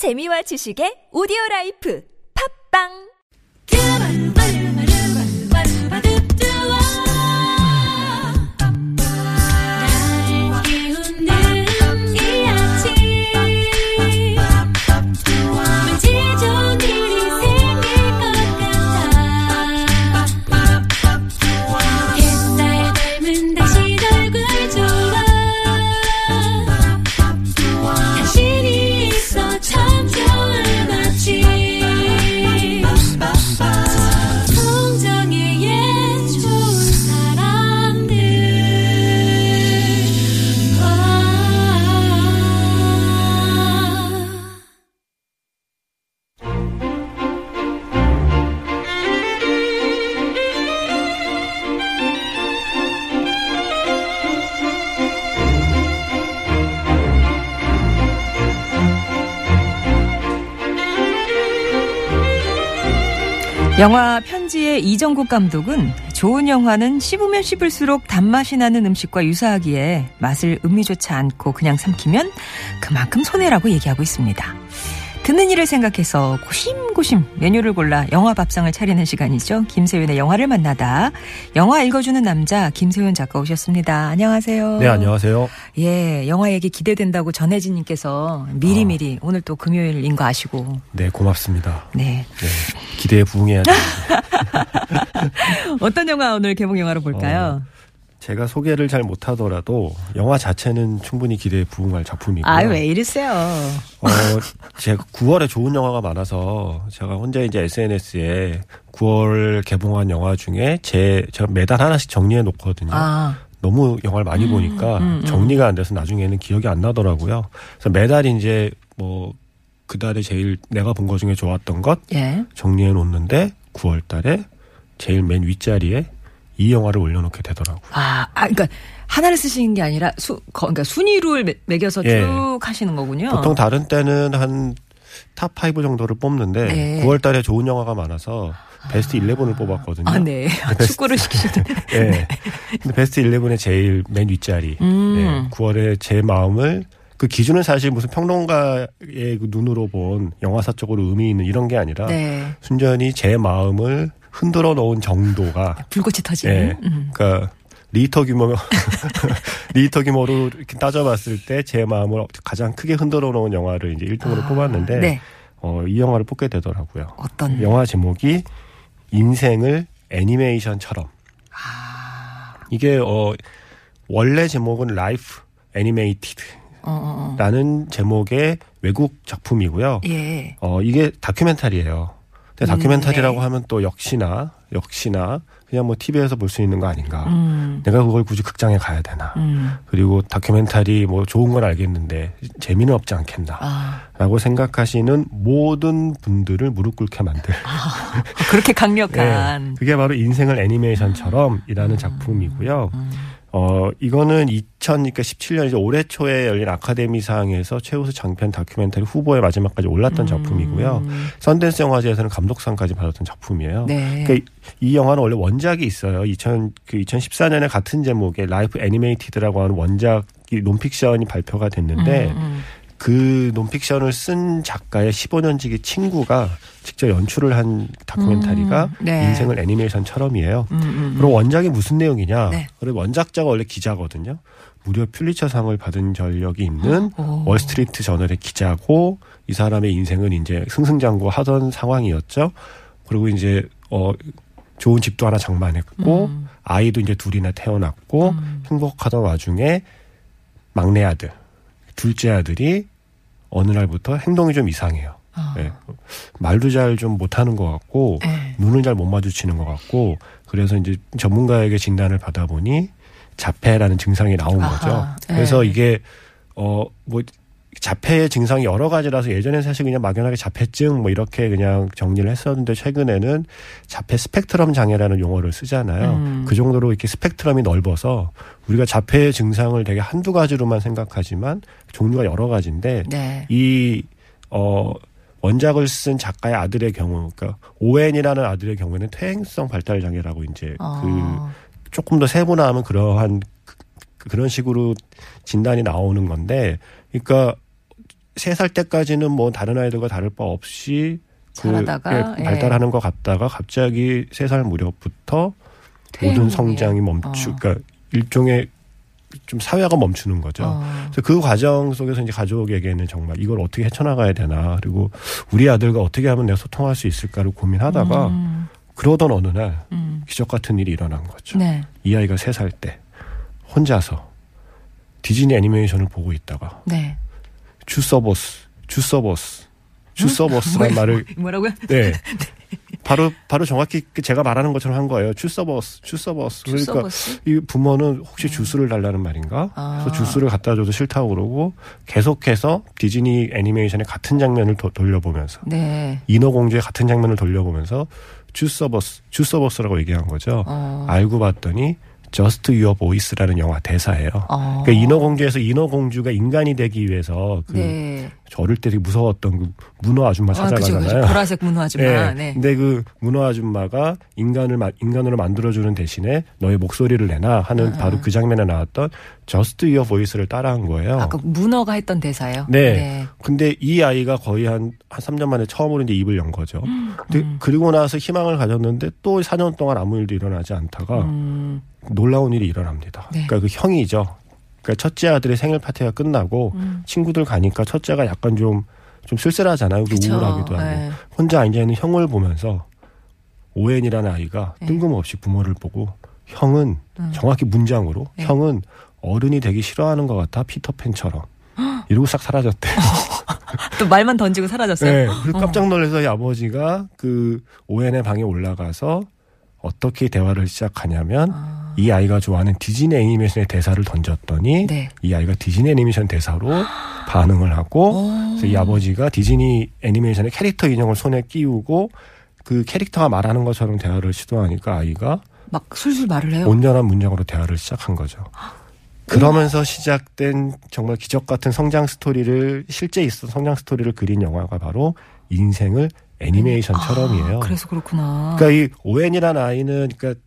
재미와 지식의 오디오 라이프. 팝빵 영화 편지의 이정국 감독은 좋은 영화는 씹으면 씹을수록 단맛이 나는 음식과 유사하기에 맛을 음미조차 않고 그냥 삼키면 그만큼 손해라고 얘기하고 있습니다. 듣는 일을 생각해서 고심고심 메뉴를 골라 영화 밥상을 차리는 시간이죠. 김세윤의 영화를 만나다. 영화 읽어주는 남자 김세윤 작가 오셨습니다. 안녕하세요. 네, 안녕하세요. 예, 영화 얘기 기대된다고 전혜진님께서 미리미리 아. 오늘 또 금요일인 거 아시고. 네, 고맙습니다. 네. 네, 기대에 부응해야죠. 어떤 영화 오늘 개봉 영화로 볼까요? 제가 소개를 잘 못하더라도 영화 자체는 충분히 기대에 부응할 작품이고요. 아, 왜 이러세요? 어, 제가 9월에 좋은 영화가 많아서 제가 혼자 이제 SNS에 9월 개봉한 영화 중에 제 제가 매달 하나씩 정리해 놓거든요. 아, 너무 영화를 많이 보니까 음, 음. 정리가 안 돼서 나중에는 기억이 안 나더라고요. 그래서 매달 이제 뭐 그 달에 제일 내가 본것 중에 좋았던 것 예. 정리해 놓는데 9월 달에 제일 맨 윗자리에 이 영화를 올려놓게 되더라고요. 아, 아, 그러니까 하나를 쓰시는 게 아니라 수, 거, 그러니까 순위를 매- 매겨서 예. 쭉 하시는 거군요. 보통 다른 때는 한 탑 5 정도를 뽑는데 네. 9월 달에 좋은 영화가 많아서 베스트 11을 뽑았거든요. 아, 네. 축구를 시키시는. 예. 근데 베스트 11의 제일 맨 윗자리. 음. 예. 9월에 제 마음을 그 기준은 사실 무슨 평론가의 그 눈으로 본 영화사적으로 의미 있는 이런 게 아니라 네. 순전히 제 마음을 흔들어 놓은 정도가 불꽃이 터지는. 예. 음. 그러니까 리터 규모 리터 규모로 이렇게 따져봤을 때 제 마음을 가장 크게 흔들어 놓은 영화를 이제 1등으로 뽑았는데 네. 어, 이 영화를 뽑게 되더라고요. 어떤. 영화 제목이 인생을 애니메이션처럼. 이게 어 원래 제목은 Life Animated 라는 어, 어, 어. 제목의 외국 작품이고요. 예. 어 이게 다큐멘터리예요. 근데 음, 다큐멘터리라고 네. 하면 또 역시나 역시나 그냥 뭐 TV에서 볼 수 있는 거 아닌가. 음. 내가 그걸 굳이 극장에 가야 되나. 음. 그리고 다큐멘터리 뭐 좋은 건 알겠는데 재미는 없지 않겠나. 아, 라고 생각하시는 모든 분들을 무릎 꿇게 만들. 그렇게 강력한. 네, 그게 바로 인생을 애니메이션처럼이라는 작품이고요. 음. 어, 이거는 2017년 이제 올해 초에 열린 아카데미상에서 최우수 장편 다큐멘터리 후보에 마지막까지 올랐던 작품이고요. 선댄스 영화제에서는 감독상까지 받았던 작품이에요. 음. 네. 그러니까 이 영화는 원래 원작이 있어요. 2000, 그 2014년에 같은 제목의 Life Animated라고 하는 원작이 논픽션이 발표가 됐는데 음, 음. 그 논픽션을 쓴 작가의 15년지기 친구가 직접 연출을 한 다큐멘터리가 음, 네. 인생을 애니메이션처럼이에요. 음, 음, 그럼 원작이 무슨 내용이냐? 네. 그리고 원작자가 원래 기자거든요. 무려 퓰리처상을 받은 전력이 있는 오. 월스트리트 저널의 기자고 이 사람의 인생은 이제 승승장구하던 상황이었죠. 그리고 이제 어 좋은 집도 하나 장만했고 음. 아이도 이제 둘이나 태어났고 행복하던 와중에 막내 아들, 둘째 아들이 어느 날부터 행동이 좀 이상해요. 아. 예. 말도 잘 좀 못하는 것 같고 네. 눈을 잘 못 마주치는 것 같고 그래서 이제 전문가에게 진단을 받아보니 자폐라는 증상이 나온 아하, 거죠. 네. 그래서 이게 어뭐 자폐의 증상이 여러 가지라서 예전에 사실 그냥 막연하게 자폐증 뭐 이렇게 그냥 정리를 했었는데 최근에는 자폐 스펙트럼 장애라는 용어를 쓰잖아요. 음. 그 정도로 이렇게 스펙트럼이 넓어서 우리가 자폐의 증상을 되게 한두 가지로만 생각하지만 종류가 여러 가지인데 네. 이, 어, 원작을 쓴 작가의 아들의 경우, 그러니까 오웬이라는 아들의 경우에는 퇴행성 발달 장애라고 이제 어. 그 조금 더 세분화하면 그러한 그, 그런 식으로 진단이 나오는 건데, 그러니까 세 살 때까지는 뭐 다른 아이들과 다를 바 없이 그 잘하다가, 예, 예. 발달하는 것 같다가 갑자기 세 살 무렵부터 모든. 성장이 멈추, 어. 그러니까 일종의 좀 사회가 멈추는 거죠. 어. 그래서 그 과정 속에서 이제 가족에게는 정말 이걸 어떻게 헤쳐나가야 되나 그리고 우리 아들과 어떻게 하면 내가 소통할 수 있을까를 고민하다가 음, 그러던 어느 날 음. 기적 같은 일이 일어난 거죠. 네. 이 아이가 세 살 때 혼자서 디즈니 애니메이션을 보고 있다가 네. 주서버스, 주서버스, 주서버스란 말을 뭐라고요? 네. 바로 바로 정확히 그 제가 말하는 것처럼 한 거예요. 주서버스, 주서버스. 그러니까 주서버스? 이 부모는 혹시 주스를 달라는 말인가? 아. 그래서 주스를 갖다 줘도 싫다고 그러고 계속해서 디즈니 애니메이션의 같은 장면을 도- 돌려보면서 네. 인어공주의 같은 장면을 돌려보면서 주서버스, 주서버스라고 얘기한 거죠. 어. 알고 봤더니 Just Your Voice라는 영화 대사예요. 어. 그러니까 인어공주에서 인어공주가 인간이 되기 위해서 그 네. 저 어릴 때 되게 무서웠던 그 문어 아줌마 아, 그죠, 찾아가잖아요. 그죠. 보라색 문어 아줌마. 네. 네. 근데 그 문어 아줌마가 인간을 마- 인간으로 만들어주는 대신에 너의 목소리를 내나 하는 아. 바로 그 장면에 나왔던 Just Your Voice를 따라한 거예요. 아까 문어가 했던 대사요. 네. 근데 이 아이가 거의 한, 한 3년 만에 처음으로 이제 입을 연 거죠. 근데 그리고 나서 희망을 가졌는데 또 4년 동안 아무 일도 일어나지 않다가 음, 놀라운 일이 일어납니다. 네. 그러니까 그 형이죠. 그러니까 첫째 아들의 생일 파티가 끝나고 음. 친구들 가니까 첫째가 약간 좀, 좀 쓸쓸하잖아요. 그 그쵸. 우울하기도 하고. 네. 혼자 앉아있는 형을 보면서 오웬이라는 아이가 네. 뜬금없이 부모를 보고 형은 음. 정확히 문장으로 네. 형은 어른이 되기 싫어하는 것 같아 피터팬처럼 이러고 싹 사라졌대. 또 말만 던지고 사라졌어요. 네. 그리고 깜짝 놀라서 이 아버지가 그 오웬의 방에 올라가서 어떻게 대화를 시작하냐면 아. 이 아이가 좋아하는 디즈니 애니메이션의 대사를 던졌더니 네. 이 아이가 디즈니 애니메이션 대사로 반응을 하고 오. 그래서 이 아버지가 디즈니 애니메이션의 캐릭터 인형을 손에 끼우고 그 캐릭터가 말하는 것처럼 대화를 시도하니까 아이가 막 술술 말을 해요. 온전한 문장으로 대화를 시작한 거죠. 그러면서 시작된 정말 기적 같은 성장 스토리를 실제 있었던 성장 스토리를 그린 영화가 바로 인생을 애니메이션처럼이에요. 아, 그래서 그렇구나. 그러니까 이 오웬이라는 아이는 그러니까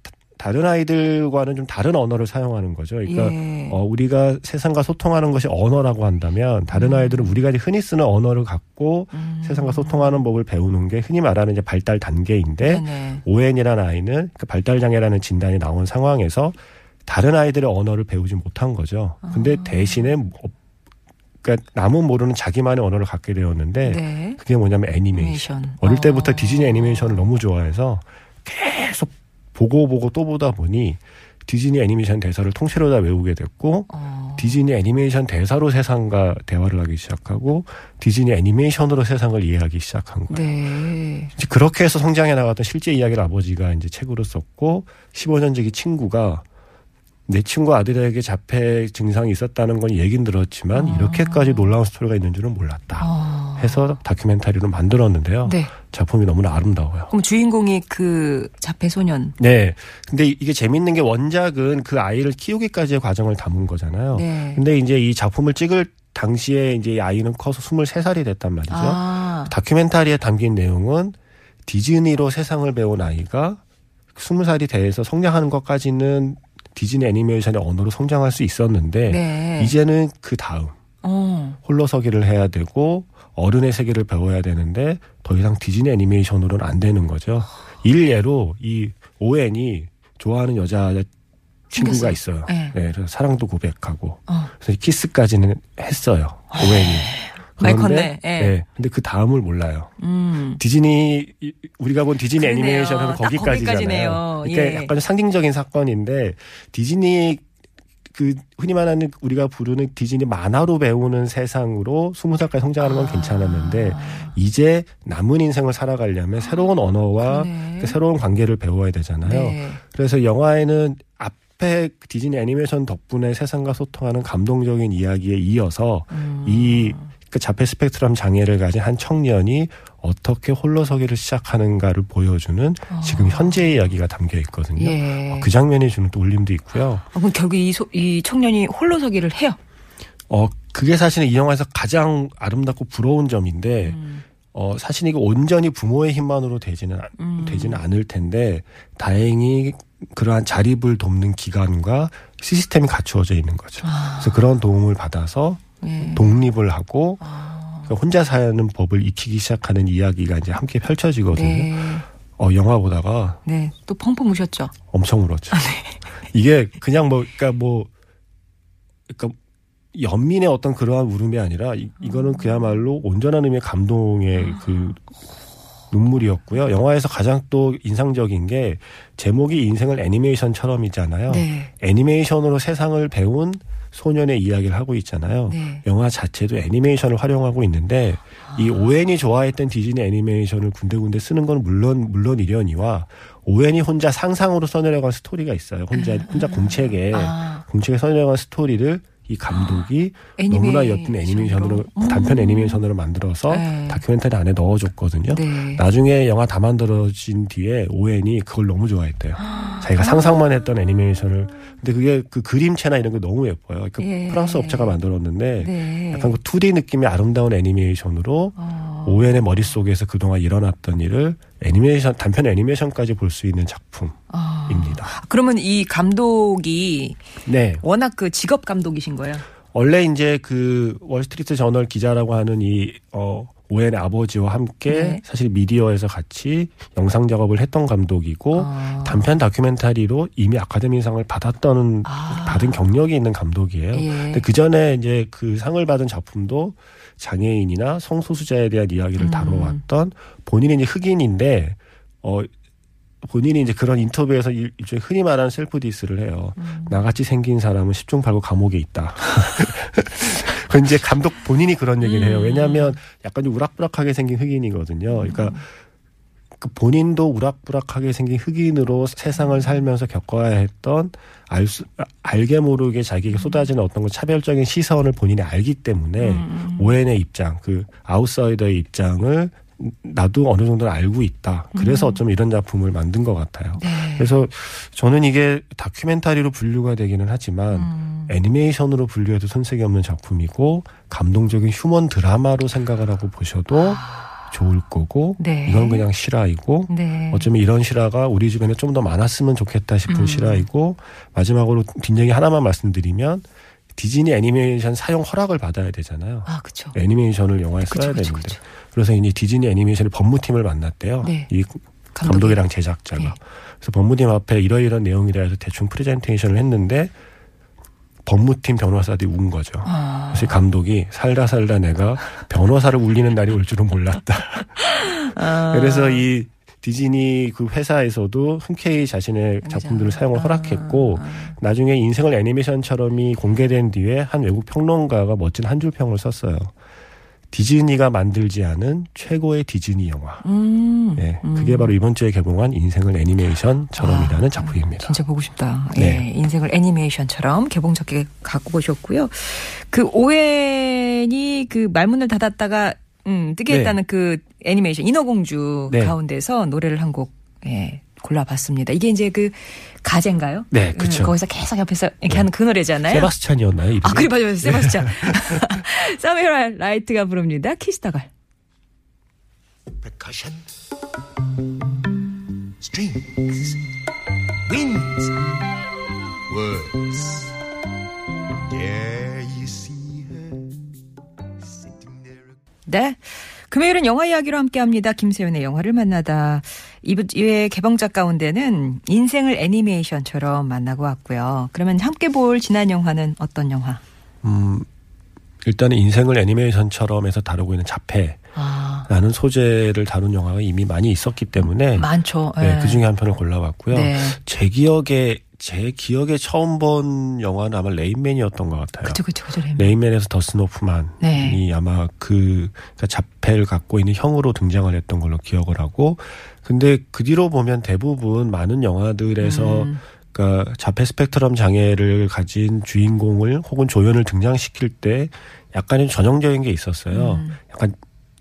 다- 다른 아이들과는 좀 다른 언어를 사용하는 거죠. 그러니까 예. 어, 우리가 세상과 소통하는 것이 언어라고 한다면 다른 아이들은 우리가 이제 흔히 쓰는 언어를 갖고 음. 세상과 소통하는 법을 배우는 게 흔히 말하는 이제 발달 단계인데 네네. 오웬이라는 아이는 그 발달 장애라는 진단이 나온 상황에서 다른 아이들의 언어를 배우지 못한 거죠. 근데 아. 대신에 뭐- 그러니까 남은 모르는 자기만의 언어를 갖게 되었는데 네. 그게 뭐냐면 애니메이션. 애니메이션. 어릴 어. 때부터 디즈니 애니메이션을 너무 좋아해서 계속 보고 보고 또 보다 보니 디즈니 애니메이션 대사를 통째로 다 외우게 됐고 어. 디즈니 애니메이션 대사로 세상과 대화를 하기 시작하고 디즈니 애니메이션으로 세상을 이해하기 시작한 거예요. 네. 이제 그렇게 해서 성장해 나갔던 실제 이야기를 아버지가 이제 책으로 썼고 15년 지기 친구가 내 친구 아들에게 자폐 증상이 있었다는 건 얘긴 들었지만 아. 이렇게까지 놀라운 스토리가 있는 줄은 몰랐다. 어. 해서 다큐멘터리로 만들었는데요. 네. 작품이 너무나 아름다워요. 그럼 주인공이 그 자폐 소년. 네. 근데 이게 재밌는 게 원작은 그 아이를 키우기까지의 과정을 담은 거잖아요. 네. 근데 이제 이 작품을 찍을 당시에 이제 이 아이는 커서 23살이 됐단 말이죠. 아. 다큐멘터리에 담긴 내용은 디즈니로 세상을 배운 아이가 20살이 돼서 성장하는 것까지는 디즈니 애니메이션의 언어로 성장할 수 있었는데 네. 이제는 그 다음 어. 홀로서기를 해야 되고 어른의 세계를 배워야 되는데 더 이상 디즈니 애니메이션으로는 안 되는 거죠. 일례로 이 오웬이 좋아하는 여자 친구가. 있어요. 네. 네, 그래서 사랑도 고백하고 어. 그래서 키스까지는 했어요. 오웬이. 많이 그런데. 예. 네, 근데 그 다음을 몰라요. 음. 디즈니 이- 우리가 본 디즈니 그러네요. 애니메이션은 딱 거기까지잖아요. 거기까지네요. 그러니까 예. 약간 좀 상징적인 사건인데 디즈니 그 흔히 말하는 우리가 부르는 디즈니 만화로 배우는 세상으로 스무 살까지 성장하는 건 괜찮았는데 아. 이제 남은 인생을 살아가려면 새로운 언어와 그러네. 그 새로운 관계를 배워야 되잖아요. 네. 그래서 영화에는 앞에 디즈니 애니메이션 덕분에 세상과 소통하는 감동적인 이야기에 이어서 음. 이 그 자폐 스펙트럼 장애를 가진 한 청년이 어떻게 홀로서기를 시작하는가를 보여주는 지금 현재의 이야기가 담겨 있거든요. 아. 예. 그 장면이 주는 또 울림도 있고요. 어, 그럼 결국 이, 소, 이 청년이 홀로서기를 해요. 어 그게 사실은 이 영화에서 가장 아름답고 부러운 점인데 음. 어 사실 이게 온전히 부모의 힘만으로 되지는 않- 음. 되지는 않을 텐데 다행히 그러한 자립을 돕는 기관과 시스템이 갖추어져 있는 거죠. 아. 그래서 그런 도움을 받아서 예. 독립을 하고 아. 그러니까 혼자 사는 법을 익히기 시작하는 이야기가 이제 함께 펼쳐지거든요. 네. 어, 영화 보다가 네. 또 펑펑 우셨죠? 엄청 울었죠. 이게 그냥 뭐, 그러니까 뭐, 그러니까 연민의 어떤 그러한 울음이 아니라 이, 이거는 그야말로 온전한 의미의 감동의 그 눈물이었고요. 영화에서 가장 또 인상적인 게 제목이 인생을 애니메이션처럼이잖아요. 네. 애니메이션으로 세상을 배운 소년의 이야기를 하고 있잖아요. 네. 영화 자체도 애니메이션을 활용하고 있는데 이 오웬이 좋아했던 디즈니 애니메이션을 군데군데 쓰는 건 물론 물론 이려니와 오웬이 혼자 상상으로 써내려간 스토리가 있어요. 혼자 혼자 공책에 아. 공책에 써내려간 스토리를 이 감독이 애니메이션으로. 너무나 예쁜 애니메이션으로 음. 단편 애니메이션으로 만들어서 네. 다큐멘터리 안에 넣어줬거든요. 네. 나중에 영화 다 만들어진 뒤에 오웬이 그걸 너무 좋아했대요. 자기가 상상만 했던 애니메이션을. 근데 그게 그 그림체나 이런 게 너무 예뻐요. 그 예. 프랑스 업체가 만들었는데 네. 약간 그 2D 느낌의 아름다운 애니메이션으로 어. 오웬의 머릿속에서 그동안 일어났던 일을 애니메이션 단편 애니메이션까지 볼 수 있는 작품 입니다. 아. 그러면 이 감독이 네. 워낙 그 직업 감독이신 거예요? 원래 이제 그 월스트리트 저널 기자라고 하는 이 어, 오웬의 아버지와 함께 네. 사실 미디어에서 같이 영상 작업을 했던 감독이고 아. 단편 다큐멘터리로 이미 아카데미상을 받았던 아. 받은 경력이 있는 감독이에요. 예. 근데 그 전에 이제 그 상을 받은 작품도 장애인이나 성소수자에 대한 이야기를 음. 다뤄왔던 본인이 이제 흑인인데 어 본인이 이제 그런 인터뷰에서 일- 일종의 흔히 말하는 셀프 디스를 해요. 음. 나같이 생긴 사람은 10중 8구 감옥에 있다. 그 이제 감독 본인이 그런 얘기를 해요. 음. 왜냐하면 약간 좀 우락부락하게 생긴 흑인이거든요. 그러니까 그 본인도 우락부락하게 생긴 흑인으로 세상을 살면서 겪어야 했던 알 수, 알게 모르게 자기에게 쏟아지는 어떤 그 차별적인 시선을 본인이 알기 때문에 음. 오웬의 입장, 그 아웃사이더의 입장을 나도 어느 정도는 알고 있다. 그래서 어쩌면 이런 작품을 만든 것 같아요. 네. 그래서 저는 이게 다큐멘터리로 분류가 되기는 하지만 음. 애니메이션으로 분류해도 손색이 없는 작품이고 감동적인 휴먼 드라마로 생각을 하고 보셔도 좋을 거고 네. 이건 그냥 실화이고 네. 어쩌면 이런 실화가 우리 주변에 좀 더 많았으면 좋겠다 싶은 음. 실화이고 마지막으로 뒷얘기 하나만 말씀드리면 디즈니 애니메이션 사용 허락을 받아야 되잖아요. 아, 그쵸. 애니메이션을 영화에 그쵸, 써야 그쵸, 되는데 그쵸. 그래서 이제 디즈니 애니메이션의 법무팀을 만났대요. 네. 이 감독이 랑 제작자가. 네. 그래서 법무팀 앞에 이러이런 내용이라 해서 대충 프레젠테이션을 했는데 법무팀 변호사들이 운 거죠. 아. 그래서 이 감독이 살다 살다 내가 변호사를 울리는 날이 올 줄은 몰랐다. 아. 그래서 이 디즈니 그 회사에서도 흔쾌히 자신의 작품들을 사용을 허락했고 아. 나중에 인생을 애니메이션처럼이 공개된 뒤에 한 외국 평론가가 멋진 한 줄 평을 썼어요. 디즈니가 만들지 않은 최고의 디즈니 영화. 음. 예, 음. 그게 바로 이번 주에 개봉한 인생을 애니메이션처럼이라는 아, 작품입니다. 진짜 보고 싶다. 네. 예, 인생을 애니메이션처럼 개봉작게 갖고 오셨고요. 그 오웬이 그 말문을 닫았다가 음, 트게 네. 했다는 그 애니메이션 인어공주 네. 가운데서 노래를 한 곡 예, 골라봤습니다. 이게 이제 그 가재인가요? 네, 그쵸. 음, 거기서 계속 옆에서 이렇게 네. 하는 그 노래잖아요. 세바스찬이었나요? 이름이? 아, 그래 맞아요. 세바스찬. 사무엘 라이트가 부릅니다. Kiss the Girl. percussion, strings, winds, words. 네. 금요일은 영화 이야기로 함께 합니다. 김세윤의 영화를 만나다. 이부의 개봉작 가운데는 인생을 애니메이션처럼 만나고 왔고요. 그러면 함께 볼 지난 영화는 어떤 영화? 음, 일단은 인생을 애니메이션처럼 해서 다루고 있는 자폐 라는 아, 소재를 다룬 영화가 이미 많이 있었기 때문에 많죠. 네, 예. 그 중에 한 편을 골라봤고요. 네. 제 기억에 제 기억에 처음 본 영화는 아마 레인맨이었던 것 같아요. 그쵸, 그쵸, 그쵸. 레인. 레인맨에서 더스틴 호프만이 네. 아마 그 그러니까 자폐를 갖고 있는 형으로 등장을 했던 걸로 기억을 하고 근데 그 뒤로 보면 대부분 많은 영화들에서 음. 그러니까 자폐 스펙트럼 장애를 가진 주인공을 혹은 조연을 등장시킬 때 약간의 전형적인 게 있었어요. 음. 약간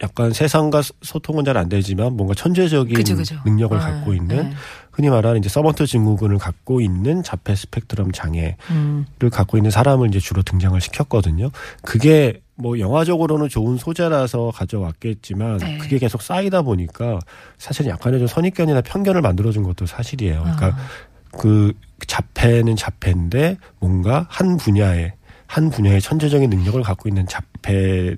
약간 세상과 소통은 잘 안 되지만 뭔가 천재적인 그죠, 그죠. 능력을 아, 갖고 있는 네. 흔히 말하는 이제 서번트 증후군을 갖고 있는 자폐 스펙트럼 장애 음. 를 갖고 있는 사람을 이제 주로 등장을 시켰거든요. 그게 뭐 영화적으로는 좋은 소재라서 가져왔겠지만 네. 그게 계속 쌓이다 보니까 사실 약간의 좀 선입견이나 편견을 만들어준 것도 사실이에요. 그러니까 아. 그 자폐는 자폐인데 뭔가 한 분야에 한 분야의 천재적인 능력을 갖고 있는 자폐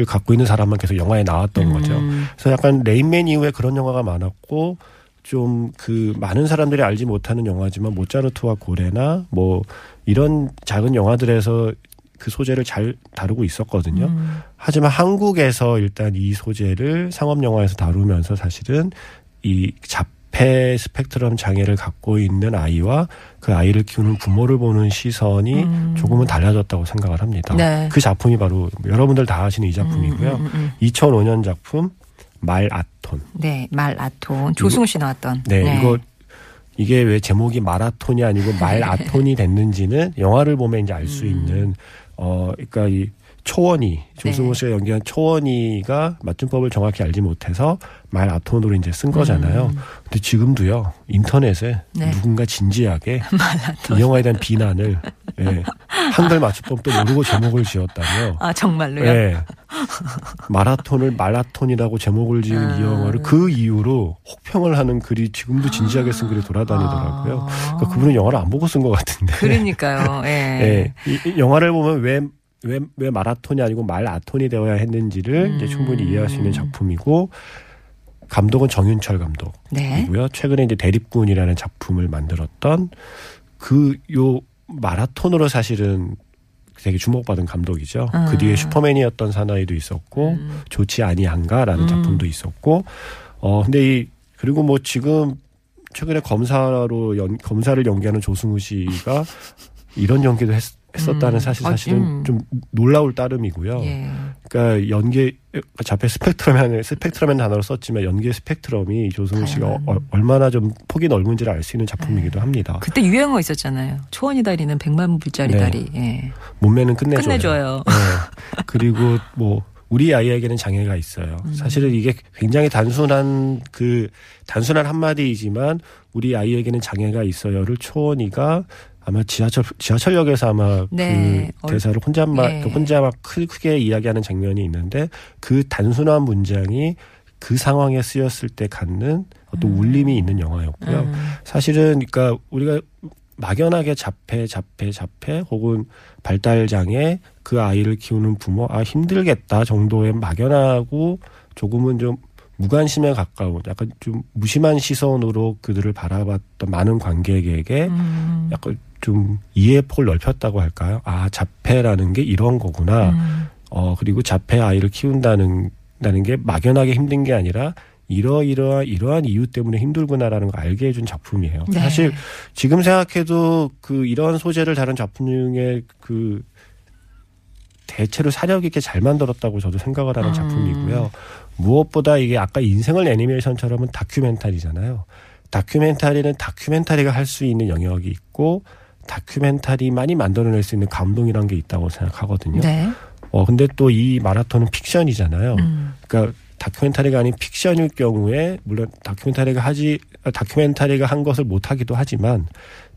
를 갖고 있는 사람만 계속 영화에 나왔던 거죠. 음. 그래서 약간 레인맨 이후에 그런 영화가 많았고 좀 그 많은 사람들이 알지 못하는 영화지만 모차르트와 고래나 뭐 이런 작은 영화들에서 그 소재를 잘 다루고 있었거든요. 음. 하지만 한국에서 일단 이 소재를 상업 영화에서 다루면서 사실은 이 자폐 스펙트럼 장애를 갖고 있는 아이와 그 아이를 키우는 부모를 보는 시선이 음. 조금은 달라졌다고 생각을 합니다. 네. 그 작품이 바로 여러분들 다 아시는 이 작품이고요. 음, 음, 음. 2005년 작품 말아톤. 네, 말아톤. 조승우 씨 나왔던. 네, 이거 이게 왜 제목이 마라톤이 아니고 말아톤이 됐는지는 영화를 보면 이제 알수 음. 있는 어 그러니까 이 초원이 조승우 네. 씨가 연기한 초원이가 맞춤법을 정확히 알지 못해서 말아톤으로 이제 쓴 거잖아요. 근데 지금도요 인터넷에 음. 네. 누군가 진지하게 이 영화에 대한 비난을 예, 한글 맞춤법도 모르고 제목을 지었다며 아, 정말로요? 예. 마라톤을 마라톤이라고 제목을 지은 아. 이 영화를 그 이후로 혹평을 하는 글이 지금도 진지하게 쓴 글이 돌아다니더라고요. 아. 그러니까 그분은 영화를 안 보고 쓴 것 같은데. 그러니까요. 예. 예. 이, 이 영화를 보면 왜, 왜, 왜 마라톤이 아니고 말아톤이 되어야 했는지를 이제 음. 충분히 이해할 수 있는 작품이고, 감독은 정윤철 감독이고요. 네. 최근에 이제 대립군이라는 작품을 만들었던 그 요 마라톤으로 사실은 되게 주목받은 감독이죠. 음. 그 뒤에 슈퍼맨이었던 사나이도 있었고 음. 좋지 아니한가라는 음. 작품도 있었고 어 근데 이 그리고 뭐 지금 최근에 검사로 연, 검사를 연기하는 조승우 씨가 이런 연기도 했, 었다는 음. 사실 아, 사실은 음. 좀 놀라울 따름이고요. 예. 그러니까 연기 자폐 스펙트럼이라는 스펙트럼이라는 단어를 썼지만 연기의 스펙트럼이 조승우 씨가. 어- 얼마나 좀 폭이 넓은지를 알 수 있는 작품이기도 네. 합니다. 그때 유행어 있었잖아요. 초원이 다리는 백만 불짜리 네. 다리. 예. 몸매는 끝내줘요. 끝내줘요. 네. 그리고 뭐 우리 아이에게는 장애가 있어요. 음. 사실은 이게 굉장히 단순한 그 단순한 한마디이지만 우리 아이에게는 장애가 있어요를 초원이가 아마 지하철 지하철역에서 아마 네. 그 대사를 혼자 막 네. 혼자 막 크, 크게 이야기하는 장면이 있는데 그 단순한 문장이 그 상황에 쓰였을 때 갖는 어떤 울림이 있는 영화였고요. 음. 사실은 그러니까 우리가 막연하게 자폐, 자폐, 자폐 혹은 발달 장애 그 아이를 키우는 부모 아 힘들겠다 정도의 막연하고 조금은 좀 무관심에 가까운 약간 좀 무심한 시선으로 그들을 바라봤던 많은 관객에게 음. 약간 좀 이해 폭을 넓혔다고 할까요? 아 자폐라는 게 이런 거구나. 음. 어 그리고 자폐 아이를 키운다는 다는 게 막연하게 힘든 게 아니라 이러이러한 이러한 이유 때문에 힘들구나라는 걸 알게 해준 작품이에요. 네. 사실 지금 생각해도 그 이런 소재를 다룬 작품 중에 그 대체로 사력 있게 잘 만들었다고 저도 생각을 하는 음. 작품이고요. 무엇보다 이게 아까 인생을 애니메이션처럼은 다큐멘터리잖아요. 다큐멘터리는 다큐멘터리가 할 수 있는 영역이 있고 다큐멘터리만이 만들어낼 수 있는 감동이란 게 있다고 생각하거든요. 네. 어 근데 또 이 말아톤은 픽션이잖아요. 음. 그러니까 다큐멘터리가 아닌 픽션일 경우에 물론 다큐멘터리가 하지 다큐멘터리가 한 것을 못 하기도 하지만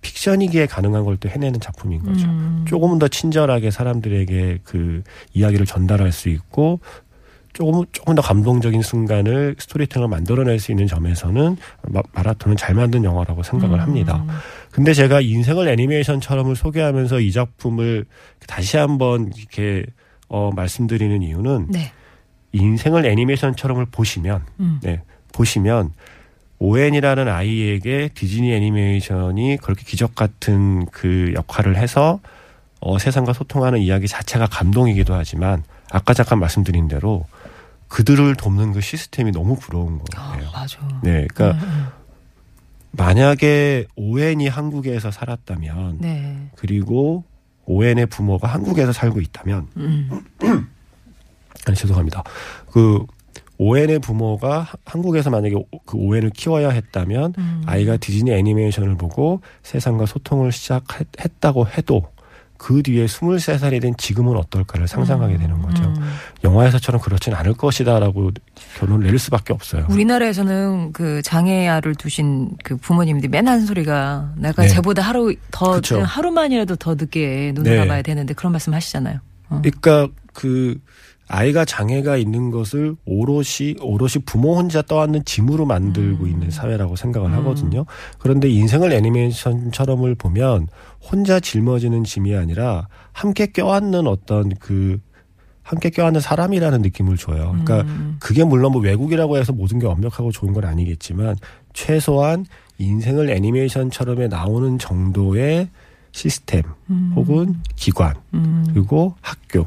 픽션이기에 가능한 걸 또 해내는 작품인 거죠. 음. 조금 더 친절하게 사람들에게 그 이야기를 전달할 수 있고 조금 조금 더 감동적인 순간을 storytelling로 만들어낼 수 있는 점에서는 말, 말아톤은 잘 만든 영화라고 생각을 합니다. 근데 제가 인생을 애니메이션처럼을 소개하면서 이 작품을 다시 한번 이렇게 어 말씀드리는 이유는 네. 인생을 애니메이션처럼을 보시면 음. 네, 보시면 오웬이라는 아이에게 디즈니 애니메이션이 그렇게 기적 같은 그 역할을 해서 어, 세상과 소통하는 이야기 자체가 감동이기도 하지만 아까 잠깐 말씀드린 대로 그들을 돕는 그 시스템이 너무 부러운 아, 거예요. 맞아. 네, 그러니까 음, 음. 만약에 오웬이 한국에서 살았다면 네. 그리고 오웬의 부모가 한국에서 살고 있다면 음. 아니 죄송합니다. 그 오웬의 부모가 하- 한국에서 만약에 오- 그 오웬을 키워야 했다면 음. 아이가 디즈니 애니메이션을 보고 세상과 소통을 시작했다고 해도 그 뒤에 23살이 된 지금은 어떨까를 상상하게 되는 거죠. 음. 영화에서처럼 그렇진 않을 것이다라고 결론을 내릴 수밖에 없어요. 우리나라에서는 그 장애아를 두신 그 부모님들이 하는 소리가 내가 네. 쟤보다 하루 더. 하루만이라도 더 늦게 눈을 네. 감아야 되는데 그런 말씀 하시잖아요. 어. 그러니까 그 아이가 장애가 있는 것을 오롯이 오롯이 부모 혼자 떠안는 짐으로 만들고 음. 있는 사회라고 생각을 음. 하거든요. 그런데 인생을 애니메이션처럼을 보면 혼자 짊어지는 짐이 아니라 함께 껴안는 어떤 그 함께 껴안는 사람이라는 느낌을 줘요. 그러니까 음. 그게 물론 뭐 외국이라고 해서 모든 게 완벽하고 좋은 건 아니겠지만 최소한 인생을 애니메이션처럼에 나오는 정도의 시스템 혹은 기관 음. 그리고 학교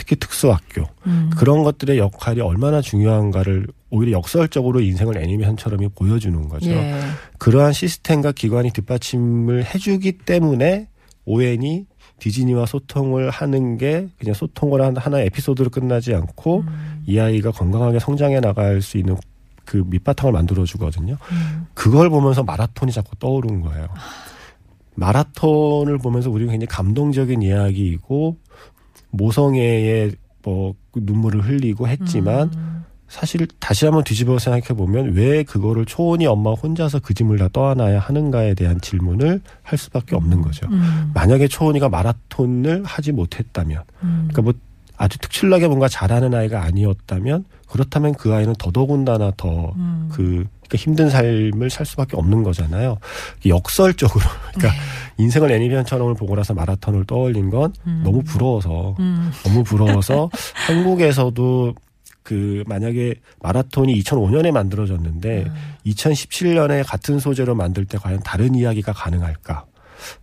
특히 특수학교 음. 그런 것들의 역할이 얼마나 중요한가를 오히려 역설적으로 인생을 애니메이션처럼 보여주는 거죠. 예. 그러한 시스템과 기관이 뒷받침을 해주기 때문에 오웬이 디즈니와 소통을 하는 게 그냥 소통을 한 하나의 에피소드로 끝나지 않고 음. 이 아이가 건강하게 성장해 나갈 수 있는 그 밑바탕을 만들어 주거든요. 음. 그걸 보면서 마라톤이 자꾸 떠오른 거예요. 마라톤을 보면서 우리는 굉장히 감동적인 이야기이고 모성애의 뭐 눈물을 흘리고 했지만 음. 사실 다시 한번 뒤집어 생각해 보면 왜 그거를 초원이 엄마 혼자서 그 짐을 다 떠안아야 하는가에 대한 질문을 할 수밖에 없는 거죠. 음. 만약에 초원이가 마라톤을 하지 못했다면, 음. 그러니까 뭐 아주 특출나게 뭔가 잘하는 아이가 아니었다면 그렇다면 그 아이는 더더군다나 더 음. 그 그러니까 힘든 삶을 살 수밖에 없는 거잖아요. 역설적으로 그러니까 인생을 애니메이션처럼 보고 나서 마라톤을 떠올린 건 네. 음. 너무 부러워서 음. 너무 부러워서 한국에서도 그 만약에 마라톤이 2005년에 만들어졌는데 음. 2017년에 같은 소재로 만들 때 과연 다른 이야기가 가능할까?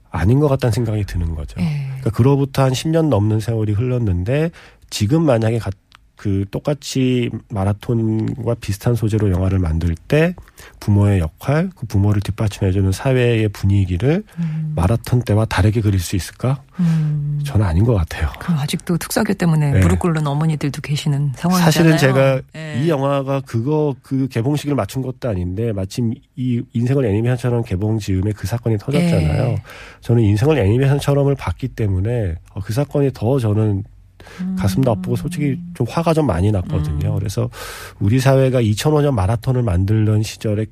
아닌 것 같다는 생각이 드는 거죠. 예. 그러니까 그로부터 한 10년 넘는 세월이 흘렀는데 지금 만약에 가- 그 똑같이 마라톤과 비슷한 소재로 영화를 만들 때 부모의 역할, 그 부모를 뒷받침해주는 사회의 분위기를 음. 마라톤 때와 다르게 그릴 수 있을까? 음. 저는 아닌 것 같아요. 그럼 아직도 특사교 때문에 네. 무릎 꿇는 어머니들도 계시는 상황이잖아요. 사실은 제가 예. 이 영화가 그거 그 개봉식을 맞춘 것도 아닌데 마침 이 인생을 애니메이션처럼 개봉 즈음에 그 사건이 터졌잖아요. 예. 저는 인생을 애니메이션처럼을 봤기 때문에 어, 그 사건이 더 저는 가슴도 아프고 솔직히 좀 화가 좀 많이 났거든요. 음. 그래서 우리 사회가 2005년 마라톤을 만들던 시절에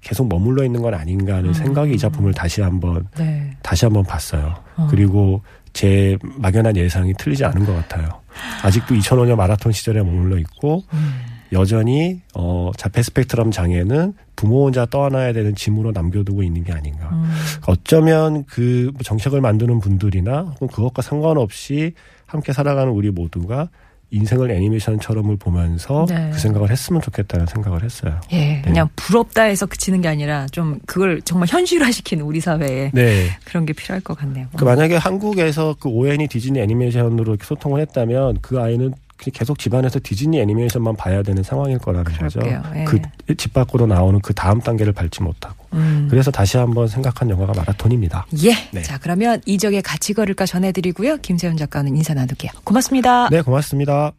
계속 머물러 있는 건 아닌가 하는 음. 생각이 이 작품을 다시 한번 네. 다시 한번 봤어요. 어. 그리고 제 막연한 예상이 틀리지 않은 것 같아요. 아직도 2005년 마라톤 시절에 머물러 있고 음. 여전히 어 자폐 스펙트럼 장애는 부모 혼자 떠안아야 되는 짐으로 남겨두고 있는 게 아닌가. 음. 어쩌면 그 정책을 만드는 분들이나 혹은 그것과 상관없이 함께 살아가는 우리 모두가 인생을 애니메이션처럼을 보면서 네. 그 생각을 했으면 좋겠다는 생각을 했어요. 예, 그냥 부럽다 해서 그치는 게 아니라 좀 그걸 정말 현실화시키는 우리 사회에 네. 그런 게 필요할 것 같네요. 그 만약에 한국에서 그 ON이 디즈니 애니메이션으로 소통을 했다면 그 아이는 계속 집안에서 디즈니 애니메이션만 봐야 되는 상황일 거라는 거죠. 그럴게요. 예. 그집 밖으로 나오는 그 다음 단계를 밟지 못하고. 음. 그래서 다시 한번 생각한 영화가 마라톤입니다. 예. 네. 자, 그러면 이적의 같이 걸을까 전해드리고요. 김세훈 작가는 인사 나눌게요. 고맙습니다. 네, 고맙습니다.